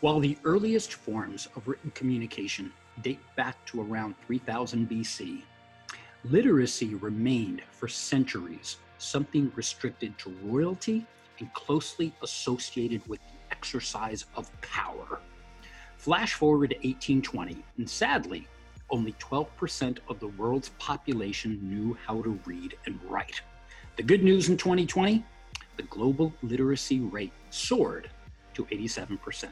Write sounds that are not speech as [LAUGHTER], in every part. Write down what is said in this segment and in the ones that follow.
While the earliest forms of written communication date back to around 3000 BC, literacy remained for centuries something restricted to royalty and closely associated with the exercise of power. Flash forward to 1820, and sadly, only 12% of the world's population knew how to read and write. The good news in 2020 the global literacy rate soared to 87%.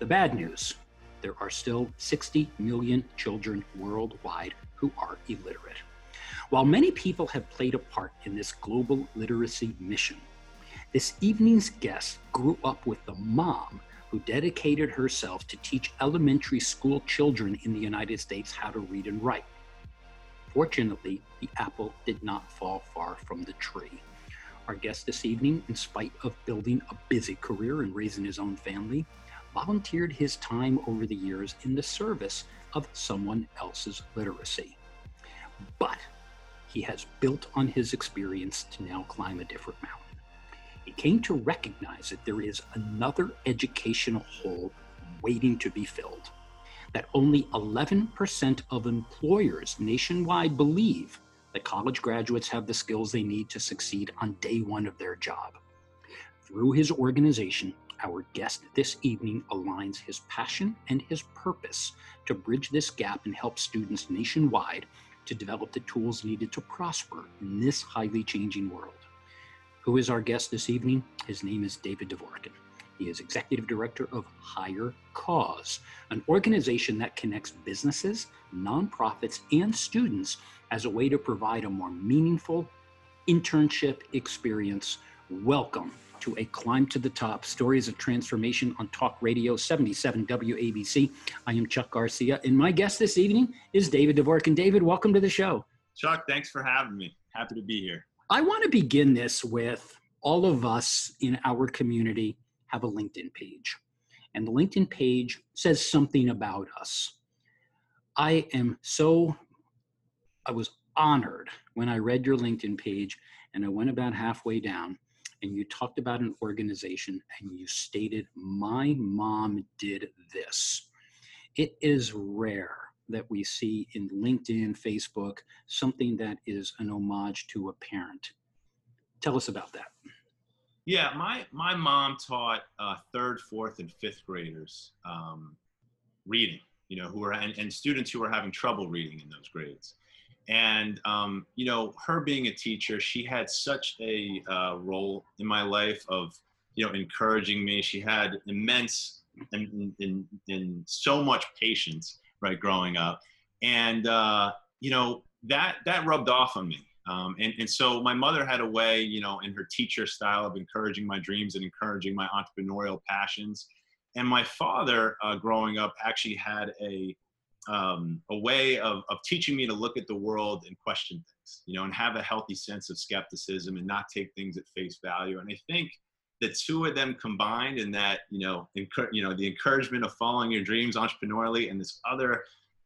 The bad news there are still 60 million children worldwide who are illiterate. While many people have played a part in this global literacy mission, this evening's guest grew up with the mom who dedicated herself to teach elementary school children in the United States how to read and write. Fortunately, the apple did not fall far from the tree. Our guest this evening, in spite of building a busy career and raising his own family, volunteered his time over the years in the service of someone else's literacy. But he has built on his experience to now climb a different mountain he came to recognize that there is another educational hole waiting to be filled. That only 11% of employers nationwide believe that college graduates have the skills they need to succeed on day one of their job. Through his organization, our guest this evening aligns his passion and his purpose to bridge this gap and help students nationwide to develop the tools needed to prosper in this highly changing world. Who is our guest this evening? His name is David Dvorkin. He is executive director of Hire Cause, an organization that connects businesses, nonprofits, and students as a way to provide a more meaningful internship experience. Welcome to a climb to the top stories of transformation on talk radio 77 wabc i am chuck garcia and my guest this evening is david Devork. And david welcome to the show chuck thanks for having me happy to be here I want to begin this with all of us in our community have a LinkedIn page. And the LinkedIn page says something about us. I am so, I was honored when I read your LinkedIn page and I went about halfway down and you talked about an organization and you stated, My mom did this. It is rare that we see in LinkedIn, Facebook, something that is an homage to a parent. Tell us about that. Yeah, my my mom taught uh, third, fourth, and fifth graders um, reading. You know, who are, and, and students who are having trouble reading in those grades. And um, you know, her being a teacher, she had such a uh, role in my life of you know encouraging me. She had immense and, and so much patience right growing up. And uh, you know that that rubbed off on me. Um, and, and so my mother had a way you know in her teacher style of encouraging my dreams and encouraging my entrepreneurial passions. And my father uh, growing up actually had a um, a way of, of teaching me to look at the world and question things you know and have a healthy sense of skepticism and not take things at face value. And i think the two of them combined in that you know encourage, you know the encouragement of following your dreams entrepreneurially and this other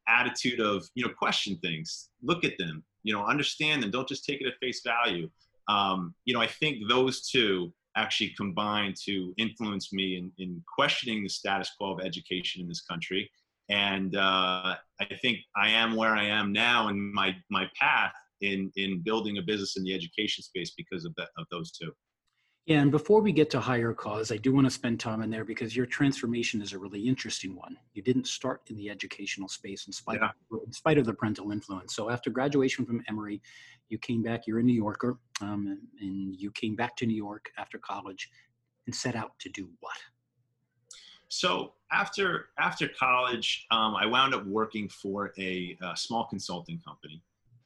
attitude of you know question things look at them you know understand them don't just take it at face value. Um, you know i think those two actually combine to influence me in, in questioning the status quo of education in this country and uh, i think i am where i am now in my my path in in building a business in the education space because of that of those two yeah, and before we get to Hire Cause, I do want to spend time in there because your transformation is a really interesting one. You didn't start in the educational space in spite, yeah. of, in spite of the parental influence. So after graduation from Emory, you came back. You're a New Yorker, um, and you came back to New York after college and set out to do what? So after after college, um, I wound up working for a, a small consulting company.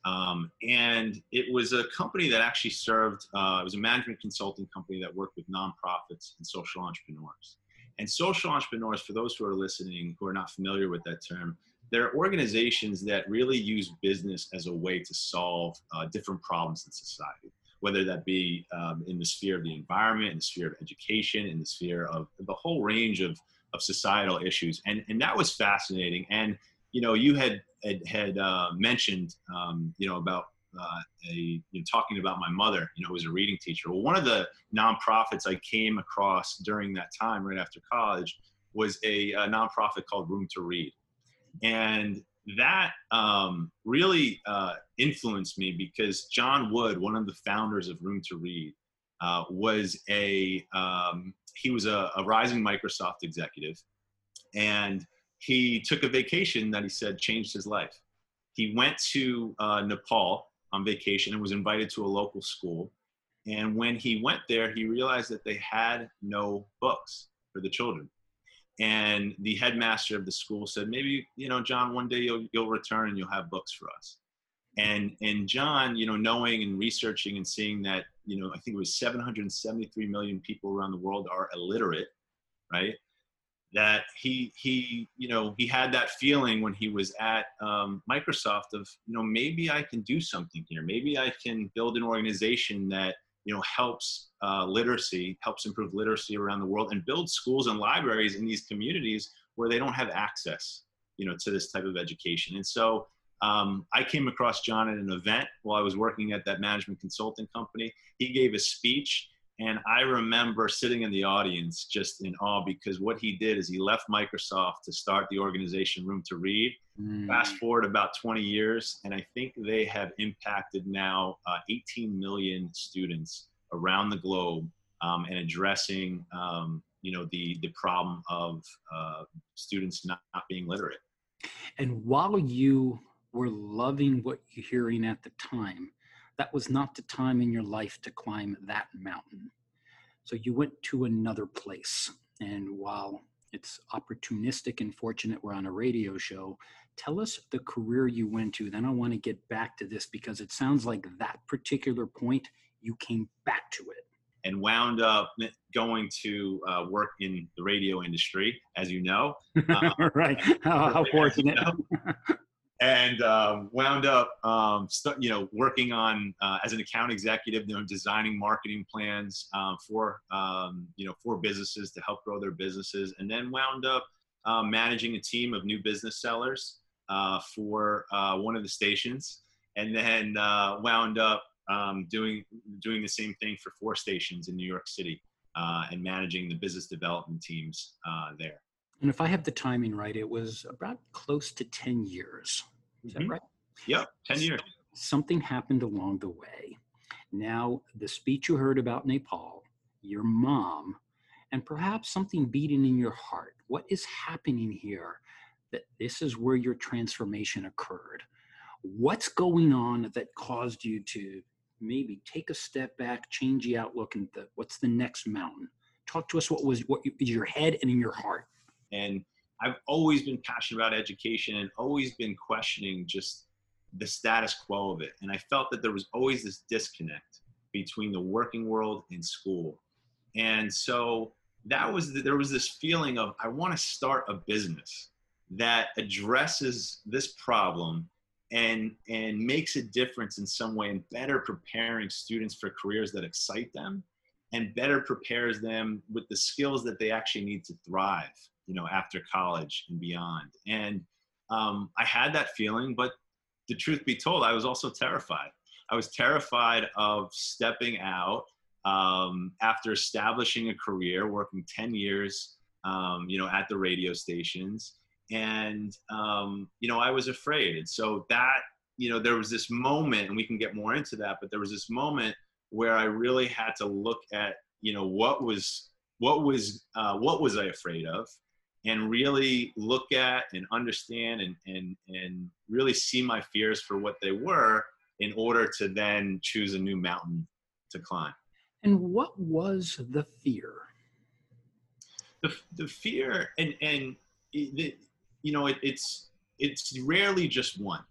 Um, and it was a company that actually served, uh, it was a management consulting company that worked with nonprofits and social entrepreneurs. And social entrepreneurs, for those who are listening who are not familiar with that term, they're organizations that really use business as a way to solve uh, different problems in society, whether that be um, in the sphere of the environment, in the sphere of education, in the sphere of the whole range of, of societal issues. And, and that was fascinating. And you know, you had had, had uh, mentioned, um, you know, about uh, a, you know, talking about my mother, you know, who was a reading teacher. Well, one of the nonprofits I came across during that time, right after college, was a, a nonprofit called Room to Read. And that um, really uh, influenced me because John Wood, one of the founders of Room to Read, uh, was a um, he was a, a, rising Microsoft executive, and he took a vacation that he said changed his life. He went to uh, Nepal on vacation and was invited to a local school. And when he went there, he realized that they had no books for the children. And the headmaster of the school said, maybe, you know, John, one day you'll, you'll return and you'll have books for us. And, and John, you know, knowing and researching and seeing that, you know, I think it was 773 million people around the world are illiterate, right? That he, he, you know, he had that feeling when he was at um, Microsoft of, you know, maybe I can do something here. Maybe I can build an organization that you know, helps uh, literacy, helps improve literacy around the world, and build schools and libraries in these communities where they don't have access, you know, to this type of education. And so um, I came across John at an event while I was working at that management consulting company. He gave a speech, and I remember sitting in the audience just in awe because what he did is he left Microsoft to start the organization Room to Read Mm. Fast forward about 20 years, and I think they have impacted now uh, 18 million students around the globe um, and addressing, um, you know, the the problem of uh, students not, not being literate. And while you were loving what you're hearing at the time, that was not the time in your life to climb that mountain. So you went to another place. And while it's opportunistic and fortunate we're on a radio show, tell us the career you went to. Then I want to get back to this because it sounds like that particular point you came back to it. And wound up going to uh, work in the radio industry, as you know. [LAUGHS] Uh, right. [LAUGHS] How, [LAUGHS] how fortunate. You know. And um, wound up, um, st- you know, working on uh, as an account executive, you know, designing marketing plans um, for, um, you know, for businesses to help grow their businesses, and then wound up um, managing a team of new business sellers uh, for uh, one of the stations, and then uh, wound up um, doing doing the same thing for four stations in New York City uh, and managing the business development teams there. And if I have the timing right, it was about close to ten years. Is mm-hmm. that right? Yep, ten years. Something happened along the way. Now, the speech you heard about Nepal, your mom, and perhaps something beating in your heart. What is happening here that this is where your transformation occurred. What's going on that caused you to maybe take a step back, change the outlook, and the, what's the next mountain? Talk to us what was what is your head and in your heart. And I've always been passionate about education and always been questioning just the status quo of it. And I felt that there was always this disconnect between the working world and school. And so that was the, there was this feeling of I want to start a business that addresses this problem and and makes a difference in some way in better preparing students for careers that excite them and better prepares them with the skills that they actually need to thrive you know after college and beyond. And um, i had that feeling but the truth be told i was also terrified. I was terrified of stepping out um, after establishing a career working 10 years um, you know at the radio stations. And um, you know i was afraid. So that you know there was this moment and we can get more into that but there was this moment where i really had to look at you know what was what was uh, what was i afraid of and really look at and understand and and and really see my fears for what they were in order to then choose a new mountain to climb and what was the fear the, the fear and and the, you know, it, it's it's rarely just one.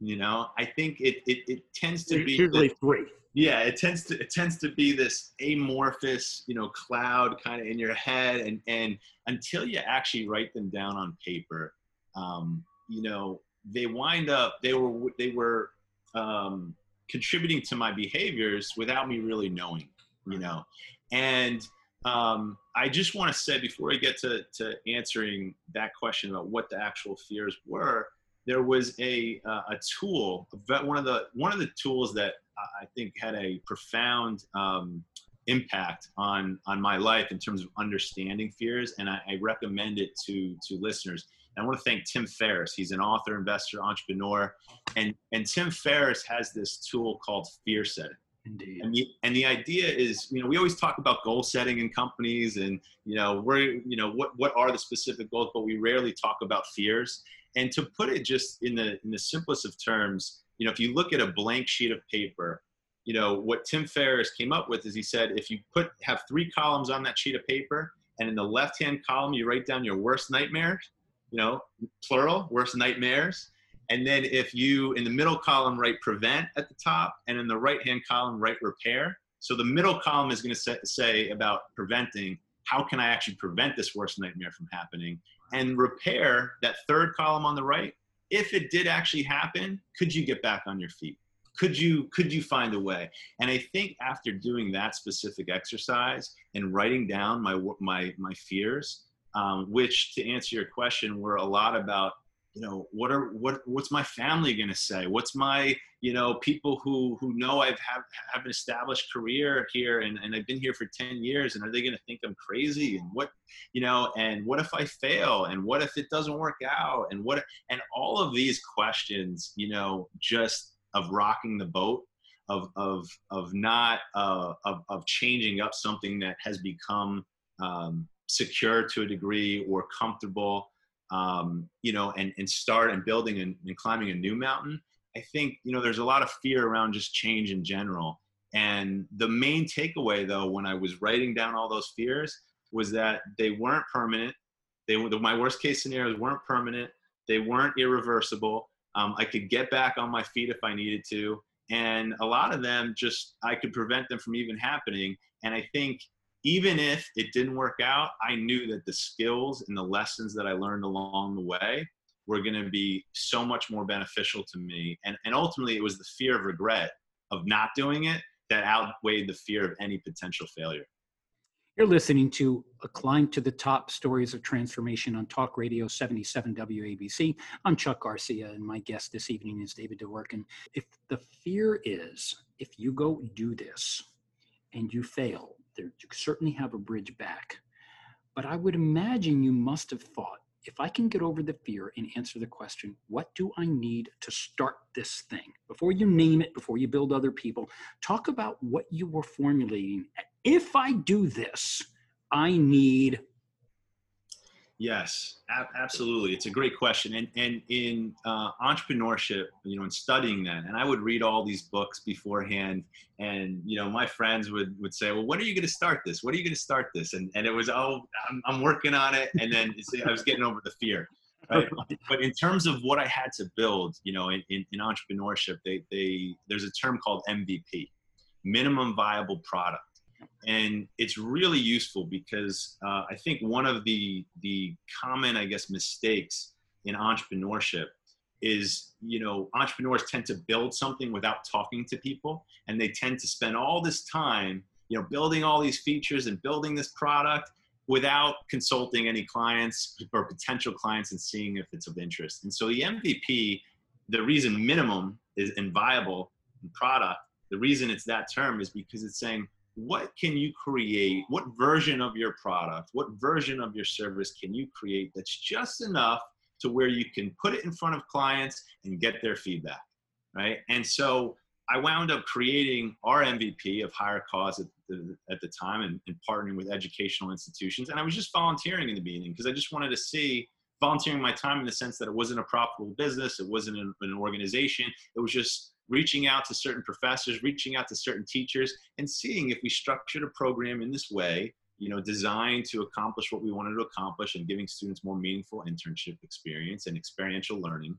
You know, I think it it, it tends to be usually three. Yeah, it tends to it tends to be this amorphous, you know, cloud kind of in your head, and and until you actually write them down on paper, um, you know, they wind up they were they were um, contributing to my behaviors without me really knowing, you know, and um, I just want to say before I get to, to answering that question about what the actual fears were, there was a, uh, a tool, one of the one of the tools that I think had a profound um, impact on on my life in terms of understanding fears, and I, I recommend it to to listeners. And I want to thank Tim Ferriss. He's an author, investor, entrepreneur, and and Tim Ferriss has this tool called fear setting. Indeed. And the, and the idea is, you know, we always talk about goal setting in companies, and you know, we're, you know, what what are the specific goals, but we rarely talk about fears. And to put it just in the in the simplest of terms, you know, if you look at a blank sheet of paper, you know, what Tim Ferriss came up with is he said, if you put have three columns on that sheet of paper, and in the left hand column you write down your worst nightmares, you know, plural, worst nightmares. And then if you, in the middle column, write prevent at the top, and in the right hand column, write repair. So the middle column is going to say about preventing how can I actually prevent this worst nightmare from happening? And repair, that third column on the right, if it did actually happen, could you get back on your feet? Could you could you find a way? And I think after doing that specific exercise and writing down my my my fears, um, which to answer your question were a lot about you know what are what what's my family going to say? What's my you know people who who know i've have, have an established career here and, and i've been here for 10 years and are they going to think i'm crazy? And what you know and what if i fail? And what if it doesn't work out? And what and all of these questions you know just of rocking the boat of of of not uh, of of changing up something that has become um, secure to a degree or comfortable um, you know and and start and building and, and climbing a new mountain i think you know there's a lot of fear around just change in general. And the main takeaway though when i was writing down all those fears was that they weren't permanent. They were my worst case scenarios weren't permanent. They weren't irreversible. Um, i could get back on my feet if i needed to. And a lot of them just i could prevent them from even happening. And i think even if it didn't work out, I knew that the skills and the lessons that I learned along the way were going to be so much more beneficial to me. And, and ultimately, it was the fear of regret of not doing it that outweighed the fear of any potential failure. You're listening to A Climb to the Top Stories of Transformation on Talk Radio 77 WABC. I'm Chuck Garcia, and my guest this evening is David Dvorkin. If the fear is, if you go do this and you fail, there, you certainly have a bridge back. But I would imagine you must have thought if I can get over the fear and answer the question, what do I need to start this thing? Before you name it, before you build other people, talk about what you were formulating. If I do this, I need Yes, ab- absolutely. It's a great question. And, and in uh, entrepreneurship, you know, in studying that, and I would read all these books beforehand. And, you know, my friends would, would say, well, when are you going to start this? What are you going to start this? And, and it was, oh, I'm, I'm working on it. And then I was getting over the fear. Right? [LAUGHS] but in terms of what I had to build, you know, in, in, in entrepreneurship, they, they, there's a term called MVP, minimum viable product and it's really useful because uh, I think one of the the common, I guess, mistakes in entrepreneurship is you know entrepreneurs tend to build something without talking to people, and they tend to spend all this time you know building all these features and building this product without consulting any clients or potential clients and seeing if it's of interest. And so the MVP, the reason minimum is and viable product, the reason it's that term is because it's saying what can you create? What version of your product, what version of your service can you create that's just enough to where you can put it in front of clients and get their feedback, right? And so I wound up creating our MVP of Hire Cause at the, at the time and, and partnering with educational institutions. And I was just volunteering in the beginning because I just wanted to see volunteering my time in the sense that it wasn't a profitable business, it wasn't an, an organization, it was just reaching out to certain professors, reaching out to certain teachers, and seeing if we structured a program in this way, you know, designed to accomplish what we wanted to accomplish and giving students more meaningful internship experience and experiential learning,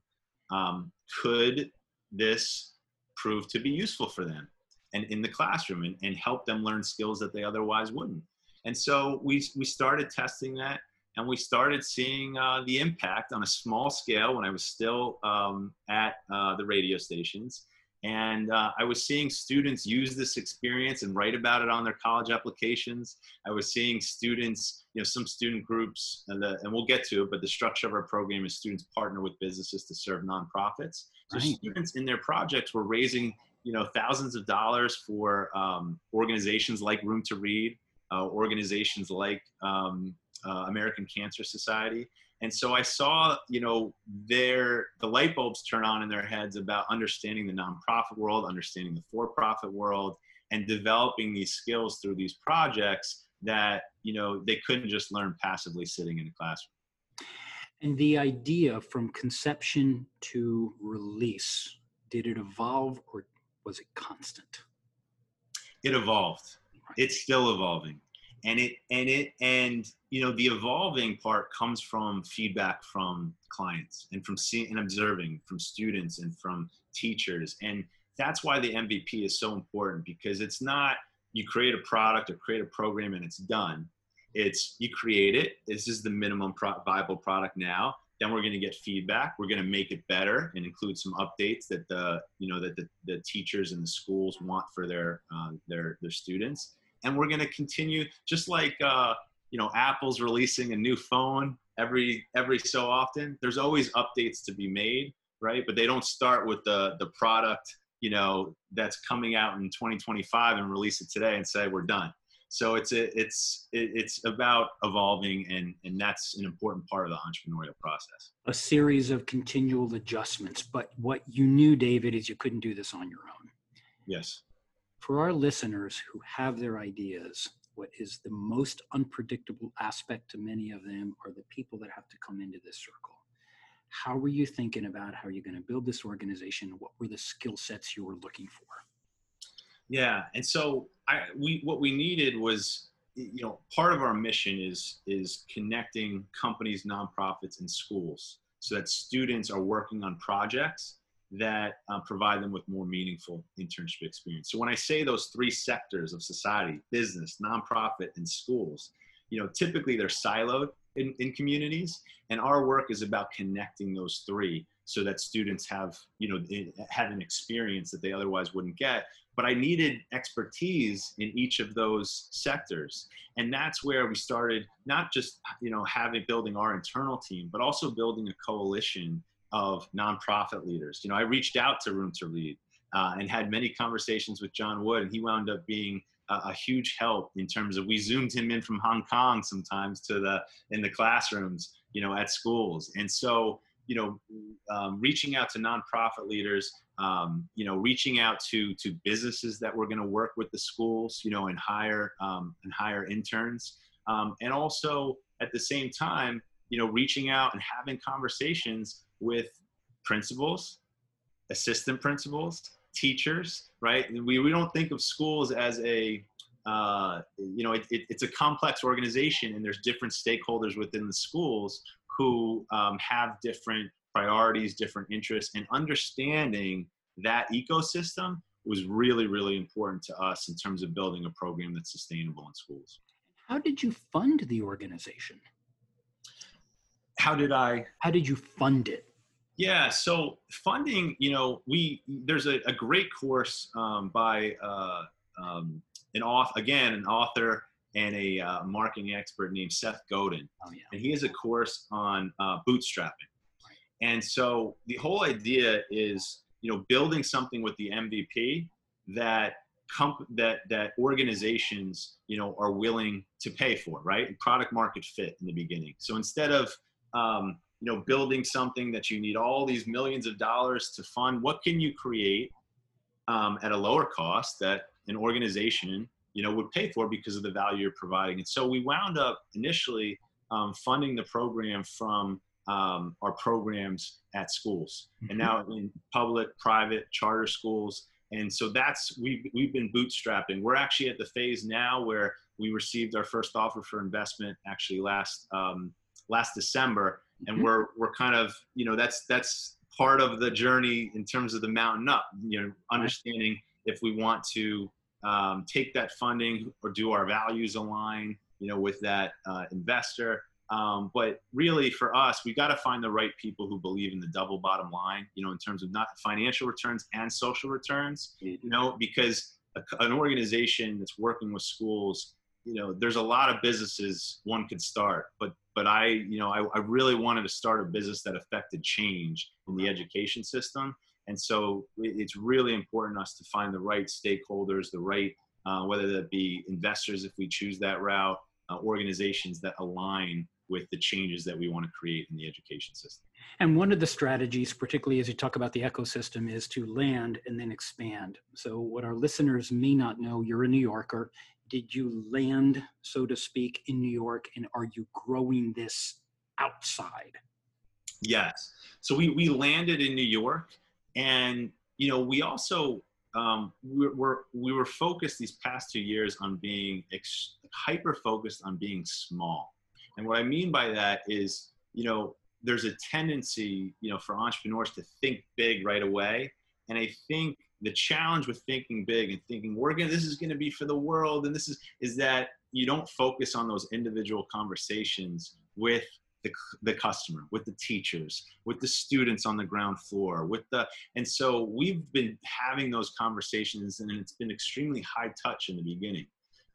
um, could this prove to be useful for them and in the classroom and, and help them learn skills that they otherwise wouldn't? And so we, we started testing that and we started seeing uh, the impact on a small scale when I was still um, at uh, the radio stations. And uh, I was seeing students use this experience and write about it on their college applications. I was seeing students, you know, some student groups, and, the, and we'll get to it, but the structure of our program is students partner with businesses to serve nonprofits. So right. students in their projects were raising you know thousands of dollars for um, organizations like Room to Read, uh, organizations like um, uh, American Cancer Society, and so I saw you know their the light bulbs turn on in their heads about understanding the nonprofit world, understanding the for-profit world, and developing these skills through these projects that you know they couldn't just learn passively sitting in a classroom. And the idea from conception to release, did it evolve or was it constant? It evolved. It's still evolving. And it and it and you know the evolving part comes from feedback from clients and from seeing and observing from students and from teachers. And that's why the MVP is so important because it's not you create a product or create a program and it's done it's you create it. This is the minimum pro- viable product now. Then we're going to get feedback. We're going to make it better and include some updates that the you know that the, the teachers and the schools want for their uh, their their students. And we're going to continue just like uh, you know Apple's releasing a new phone every every so often. There's always updates to be made, right? But they don't start with the the product you know that's coming out in 2025 and release it today and say we're done so it's a, it's it's about evolving and and that's an important part of the entrepreneurial process a series of continual adjustments but what you knew david is you couldn't do this on your own yes for our listeners who have their ideas what is the most unpredictable aspect to many of them are the people that have to come into this circle. How were you thinking about how you're going to build this organization? What were the skill sets you were looking for? Yeah, and so I we what we needed was you know part of our mission is is connecting companies, nonprofits, and schools so that students are working on projects that uh, provide them with more meaningful internship experience. So when I say those three sectors of society, business, nonprofit, and schools, you know, typically they're siloed in, in communities, and our work is about connecting those three so that students have, you know, have an experience that they otherwise wouldn't get, but I needed expertise in each of those sectors. And that's where we started not just, you know, having building our internal team, but also building a coalition of nonprofit leaders. You know, I reached out to Room to Read uh, and had many conversations with John Wood, and he wound up being a, a, huge help in terms of we zoomed him in from Hong Kong sometimes to the in the classrooms, you know, at schools. And so, you know, um, reaching out to nonprofit leaders um, you know, reaching out to to businesses that were going to work with the schools, you know, and hire um, and hire interns, um, and also at the same time, you know, reaching out and having conversations with principals, assistant principals, teachers, right? We we don't think of schools as a uh, you know, it, it, it's a complex organization, and there's different stakeholders within the schools who um, have different priorities, different interests, and understanding that ecosystem was really, really important to us in terms of building a program that's sustainable in schools. How did you fund the organization? How did I? How did you fund it? Yeah, so funding, you know, we there's a, a great course um, by uh, um, an author, again, an author and a uh, marketing expert named Seth Godin, oh, yeah. and he has a course on uh, bootstrapping. And so the whole idea is, you know, building something with the MVP that comp- that that organizations, you know, are willing to pay for, right? Product market fit in the beginning. So instead of um, you know building something that you need all these millions of dollars to fund, what can you create um, at a lower cost that an organization you know would pay for because of the value you're providing? And so we wound up initially um, funding the program from um, our programs at schools and mm-hmm. now in public, private, charter schools. And so that's, we've, we've been bootstrapping. We're actually at the phase now where we received our first offer for investment actually last, um, last December. And mm-hmm. we're, we're kind of, you know, that's, that's part of the journey in terms of the mountain up, you know, understanding if we want to um, take that funding or do our values align, you know, with that uh, investor um, but really, for us, we got to find the right people who believe in the double bottom line, you know, in terms of not financial returns and social returns, you know, because a, an organization that's working with schools, you know, there's a lot of businesses one could start, but but I, you know, I, I really wanted to start a business that affected change in the education system. And so it's really important us to find the right stakeholders, the right, uh, whether that be investors if we choose that route, uh, organizations that align with the changes that we want to create in the education system. And one of the strategies, particularly as you talk about the ecosystem, is to land and then expand. So, what our listeners may not know, you're a New Yorker. Did you land, so to speak, in New York, and are you growing this outside? Yes. So we we landed in New York, and you know we also um, we were we were focused these past two years on being ex- hyper focused on being small. And what I mean by that is, you know, there's a tendency, you know, for entrepreneurs to think big right away. And I think the challenge with thinking big and thinking we're gonna this is gonna be for the world and this is is that you don't focus on those individual conversations with the, the customer with the teachers with the students on the ground floor with the and so we've been having those conversations and it's been extremely high touch in the beginning.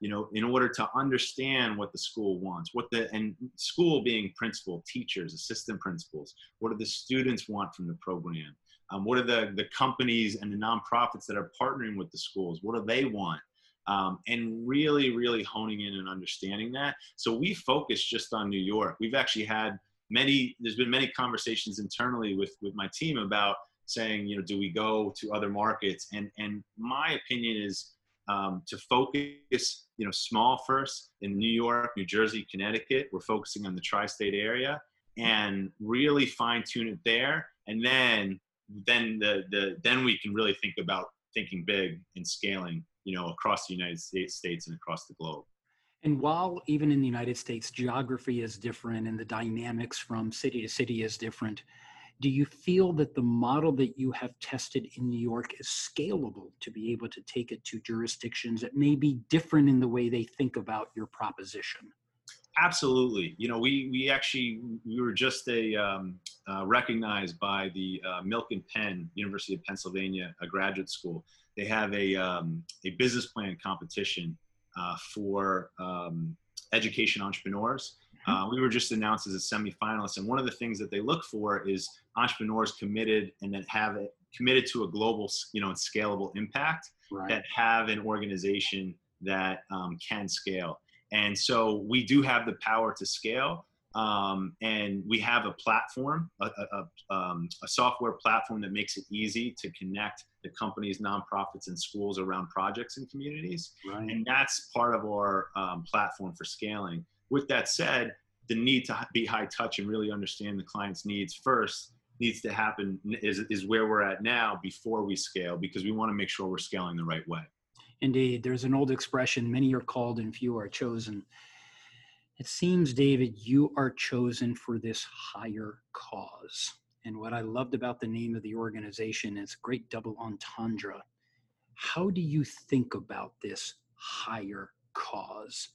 You know in order to understand what the school wants what the and school being principal teachers assistant principals what do the students want from the program um, what are the the companies and the nonprofits that are partnering with the schools what do they want um, and really really honing in and understanding that so we focus just on new york we've actually had many there's been many conversations internally with with my team about saying you know do we go to other markets and and my opinion is um, to focus, you know, small first in New York, New Jersey, Connecticut. We're focusing on the tri-state area and really fine tune it there. And then, then the, the, then we can really think about thinking big and scaling, you know, across the United States, States and across the globe. And while even in the United States, geography is different and the dynamics from city to city is different, do you feel that the model that you have tested in New York is scalable to be able to take it to jurisdictions that may be different in the way they think about your proposition? Absolutely. You know, we we actually we were just a um, uh, recognized by the uh, and Penn University of Pennsylvania, a graduate school. They have a um, a business plan competition uh, for um, education entrepreneurs, uh, we were just announced as a semifinalist, and one of the things that they look for is entrepreneurs committed and that have it committed to a global, you know, and scalable impact right. that have an organization that um, can scale. And so we do have the power to scale. Um, and we have a platform, a, a, um, a, software platform that makes it easy to connect the companies, nonprofits, and schools around projects and communities. Right. And that's part of our um, platform for scaling. With that said, the need to be high touch and really understand the client's needs first needs to happen is, is where we're at now before we scale because we want to make sure we're scaling the right way. Indeed. There's an old expression many are called and few are chosen. It seems, David, you are chosen for this higher cause. And what I loved about the name of the organization is great double entendre. How do you think about this higher cause?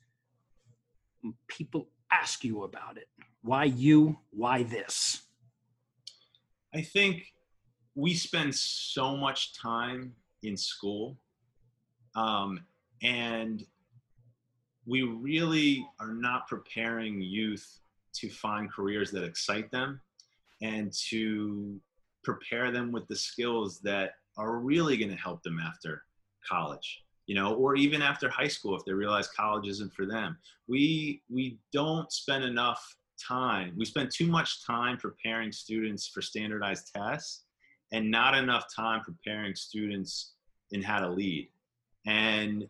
people ask you about it. Why you? Why this? I think we spend so much time in school, um, and we really are not preparing youth to find careers that excite them and to prepare them with the skills that are really going to help them after college you know, or even after high school if they realize college isn't for them. We we don't spend enough time. We spend too much time preparing students for standardized tests and not enough time preparing students in how to lead. And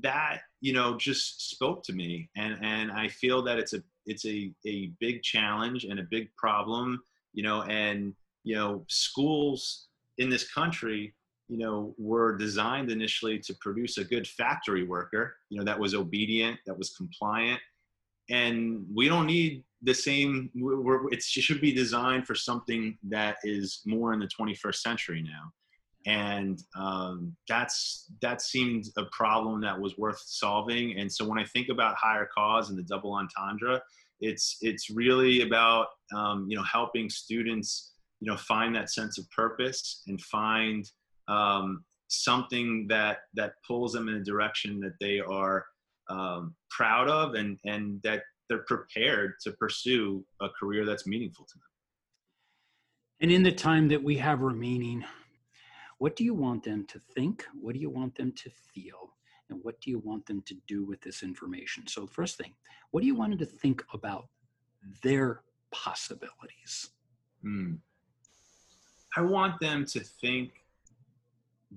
that, you know, just spoke to me and and I feel that it's a it's a a big challenge and a big problem, you know, and you know, schools in this country you know, were designed initially to produce a good factory worker, you know, that was obedient, that was compliant. And we don't need the same, it should be designed for something that is more in the 21st century now. And um, that's that seemed a problem that was worth solving. And so when I think about Hire Cause and the double entendre, it's it's really about um, you know helping students you know find that sense of purpose and find um, something that that pulls them in a direction that they are um, proud of and and that they're prepared to pursue a career that's meaningful to them. And in the time that we have remaining, What do you want them to think? What do you want them to feel? And what do you want them to do with this information? So, first thing, what do you want them to think about their possibilities? Mm. I want them to think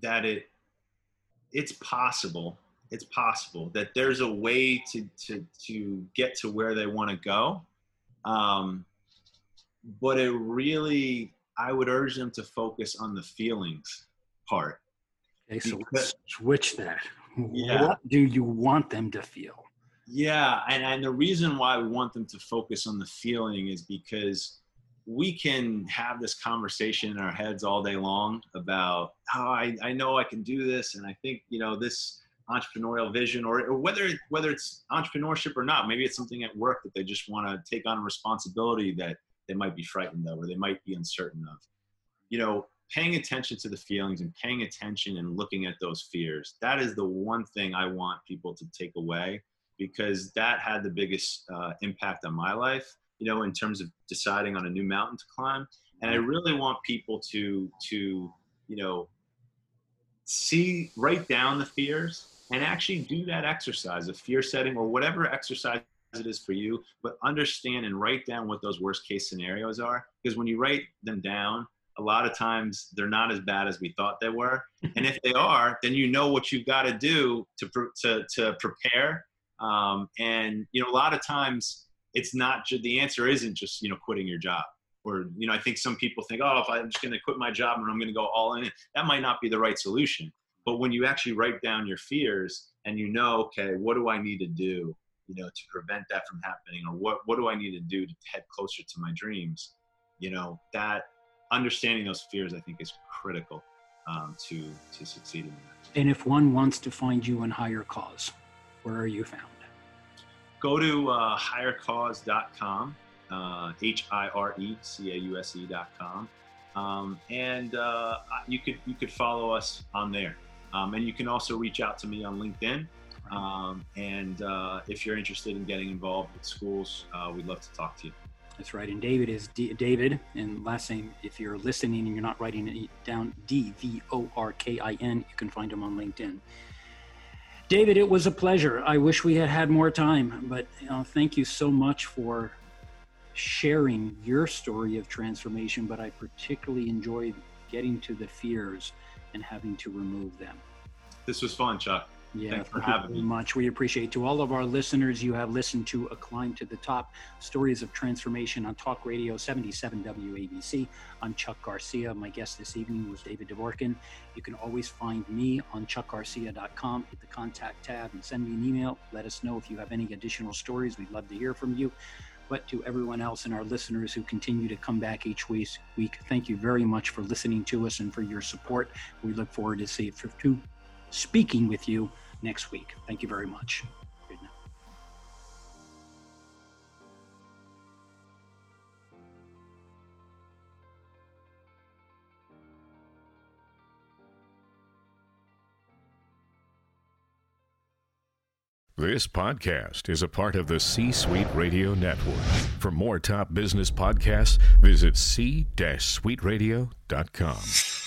that it it's possible. It's possible that there's a way to to to get to where they want to go. Um, but it really, I would urge them to focus on the feelings part. Okay, so because, let's switch that. Yeah. What do you want them to feel? Yeah, and, and the reason why we want them to focus on the feeling is because we can have this conversation in our heads all day long about how oh, I, I know I can do this and I think you know this entrepreneurial vision or, or whether whether it's entrepreneurship or not maybe it's something at work that they just want to take on a responsibility that they might be frightened of or they might be uncertain of you know paying attention to the feelings and paying attention and looking at those fears. That is the one thing i want people to take away because that had the biggest uh, impact on my life you know in terms of deciding on a new mountain to climb. And i really want people to to you know see write down the fears and actually do that exercise of fear setting or whatever exercise it is for you, but understand and write down what those worst case scenarios are. Because when you write them down, a lot of times they're not as bad as we thought they were. [LAUGHS] and if they are, then you know what you've got to do to, to, to prepare. Um, and, you know, a lot of times it's not the answer isn't just, you know, quitting your job. Or, you know, I think some people think, oh, if I'm just going to quit my job and I'm going to go all in, that might not be the right solution. But when you actually write down your fears and you know, okay, what do I need to do? you know, to prevent that from happening, or what what do I need to do to head closer to my dreams? You know, that understanding those fears, I think, is critical um, to to succeeding. And if one wants to find you in Hire Cause, where are you found? Go to uh, hirecause.com, uh, H I R E C A U S E.com, um, and uh, you could you could follow us on there. Um, and you can also reach out to me on LinkedIn. Um, and uh, if you're interested in getting involved with schools, uh, we'd love to talk to you. That's right. And David is D- David. And last name, if you're listening and you're not writing it down, D V O R K I N, you can find him on LinkedIn. David, it was a pleasure. I wish we had had more time, but uh, thank you so much for sharing your story of transformation. But I particularly enjoyed getting to the fears and having to remove them. This was fun, Chuck. Yeah, Thanks for having me. much. We appreciate to all of our listeners. You have listened to A Climb to the Top Stories of Transformation on Talk Radio 77 WABC. I'm Chuck Garcia. My guest this evening was David Dvorkin. You can always find me on chuckgarcia.com. Hit the contact tab and send me an email. Let us know if you have any additional stories. We'd love to hear from you. But to everyone else and our listeners who continue to come back each week, thank you very much for listening to us and for your support. We look forward to see to speaking with you next week. Thank you very much. This podcast is a part of the C Suite Radio Network. For more top business podcasts, visit c-suiteradio.com.